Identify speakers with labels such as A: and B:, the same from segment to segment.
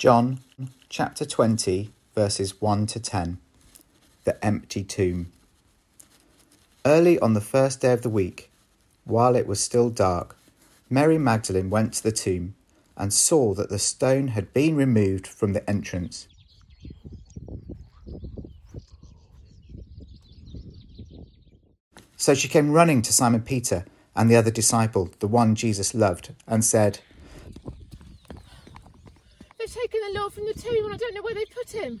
A: John chapter 20, verses 1 to 10. The empty tomb. Early on the first day of the week, while it was still dark, Mary Magdalene went to the tomb and saw that the stone had been removed from the entrance. So she came running to Simon Peter and the other disciple, the one Jesus loved, and said,
B: They've taken the Lord from the tomb and I don't know where they put him.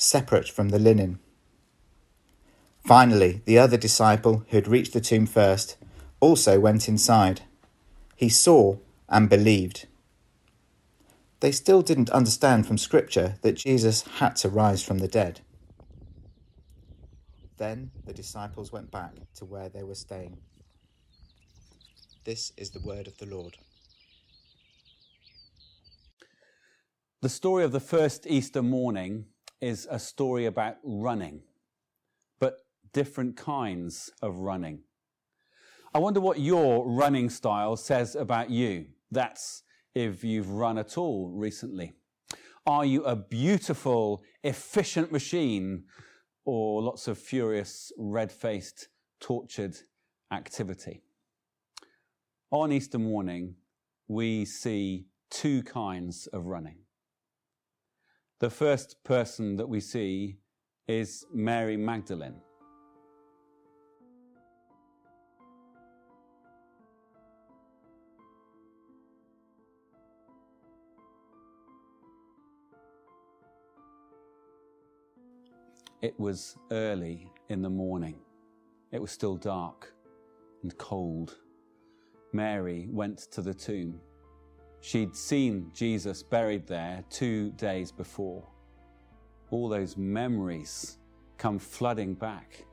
A: separate from the linen. Finally, the other disciple, who had reached the tomb first, also went inside. He saw and believed. They still didn't understand from Scripture that Jesus had to rise from the dead. Then the disciples went back to where they were staying. This is the word of the Lord.
C: The story of the first Easter morning is a story about running, but different kinds of running. I wonder what your running style says about you. That's if you've run at all recently. Are you a beautiful, efficient machine or lots of furious, red faced, tortured activity? On Easter morning, we see two kinds of running. The first person that we see is Mary Magdalene. It was early in the morning. It was still dark and cold. Mary went to the tomb. She'd seen Jesus buried there two days before. All those memories come flooding back.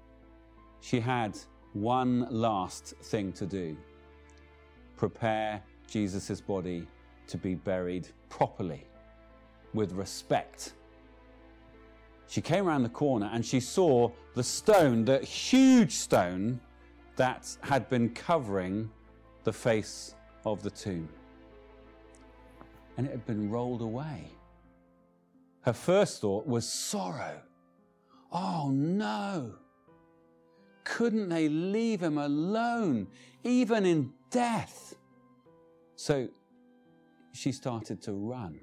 C: She had one last thing to do prepare Jesus' body to be buried properly, with respect. She came around the corner and she saw the stone, the huge stone that had been covering the face of the tomb. And it had been rolled away. Her first thought was sorrow. Oh no! Couldn't they leave him alone, even in death? So she started to run.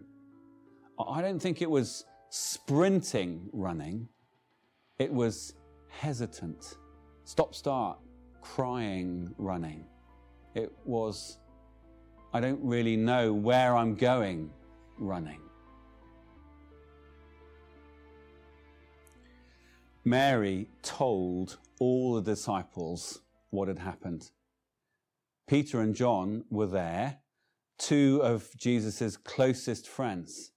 C: I don't think it was sprinting running, it was hesitant, stop start, crying running. It was, I don't really know where I'm going running. Mary told all the disciples what had happened. Peter and John were there, two of Jesus' closest friends.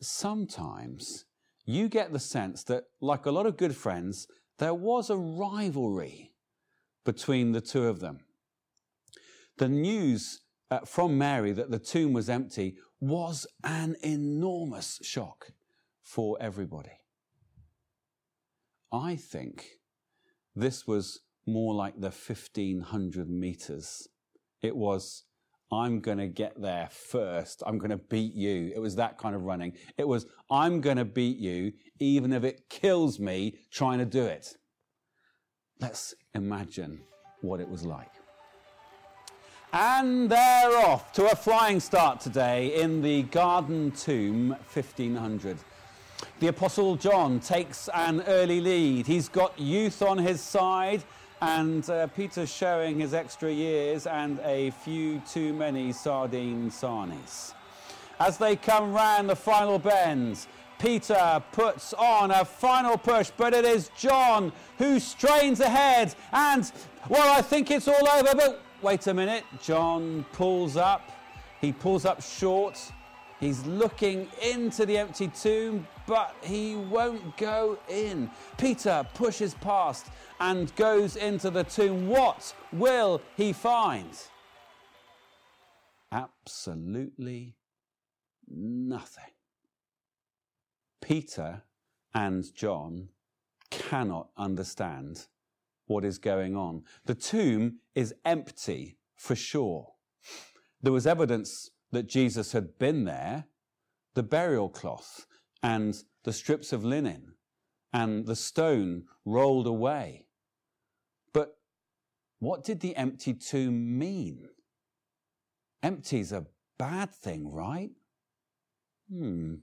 C: Sometimes you get the sense that, like a lot of good friends, there was a rivalry between the two of them. The news uh, from Mary that the tomb was empty was an enormous shock for everybody. I think this was more like the 1500 meters. It was, I'm going to get there first. I'm going to beat you. It was that kind of running. It was, I'm going to beat you even if it kills me trying to do it. Let's imagine what it was like. And they're off to a flying start today in the Garden Tomb 1500. The Apostle John takes an early lead. He's got youth on his side, and uh, Peter's showing his extra years and a few too many sardine sarnies. As they come round the final bends, Peter puts on a final push, but it is John who strains ahead. And, well, I think it's all over, but wait a minute. John pulls up. He pulls up short. He's looking into the empty tomb, but he won't go in. Peter pushes past and goes into the tomb. What will he find? Absolutely nothing. Peter and John cannot understand what is going on. The tomb is empty for sure. There was evidence that Jesus had been there the burial cloth and the strips of linen and the stone rolled away. But what did the empty tomb mean? Empty's a bad thing, right? Hmm.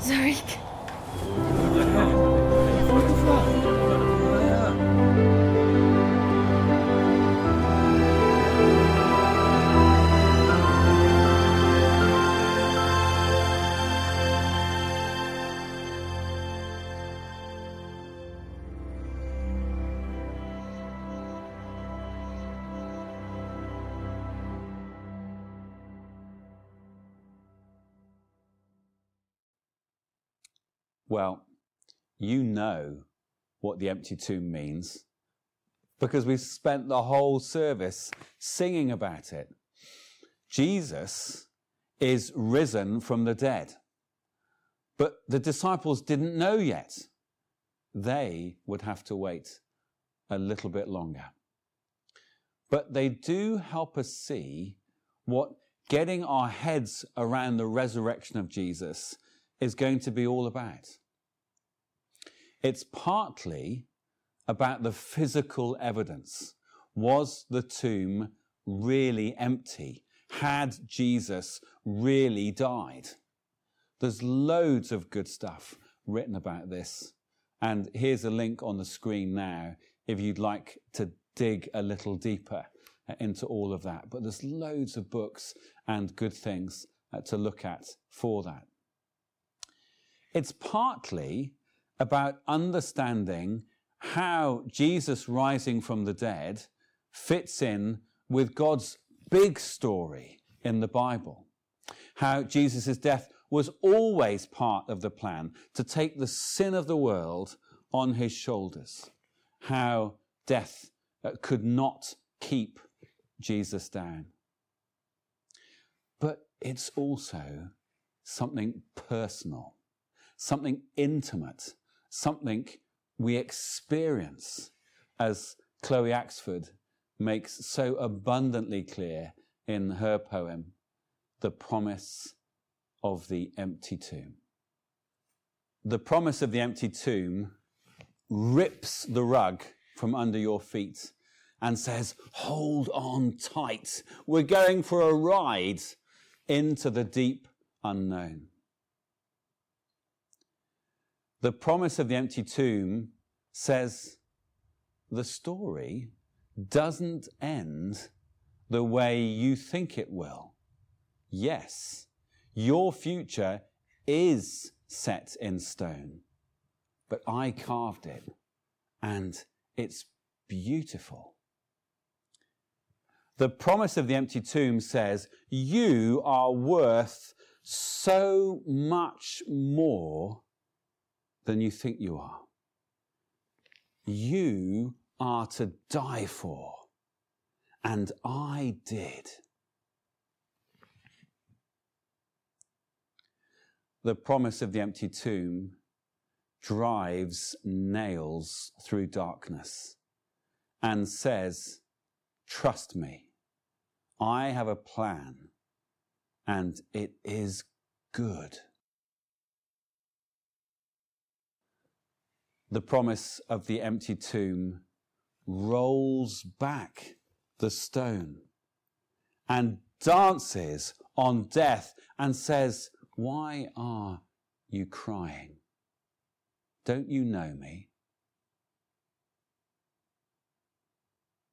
B: Zorik.
C: Well, you know what the empty tomb means because we've spent the whole service singing about it. Jesus is risen from the dead. But the disciples didn't know yet. They would have to wait a little bit longer. But they do help us see what getting our heads around the resurrection of Jesus is going to be all about. It's partly about the physical evidence. Was the tomb really empty? Had Jesus really died? There's loads of good stuff written about this. And here's a link on the screen now if you'd like to dig a little deeper into all of that. But there's loads of books and good things uh, to look at for that. It's partly about understanding how Jesus rising from the dead fits in with God's big story in the Bible. How Jesus' death was always part of the plan to take the sin of the world on his shoulders. How death uh, could not keep Jesus down. But it's also something personal, something intimate something we experience, as Chloe Axford makes so abundantly clear in her poem, The Promise of the Empty Tomb. The promise of the empty tomb rips the rug from under your feet and says, Hold on tight. We're going for a ride into the deep unknown. The promise of the empty tomb says the story doesn't end the way you think it will. Yes, your future is set in stone, but I carved it and it's beautiful. The promise of the empty tomb says, You are worth so much more than you think you are. You are to die for, and I did. The promise of the empty tomb drives nails through darkness and says, Trust me, I have a plan and it is good. The promise of the empty tomb rolls back the stone and dances on death and says, Why are you crying? Don't you know me?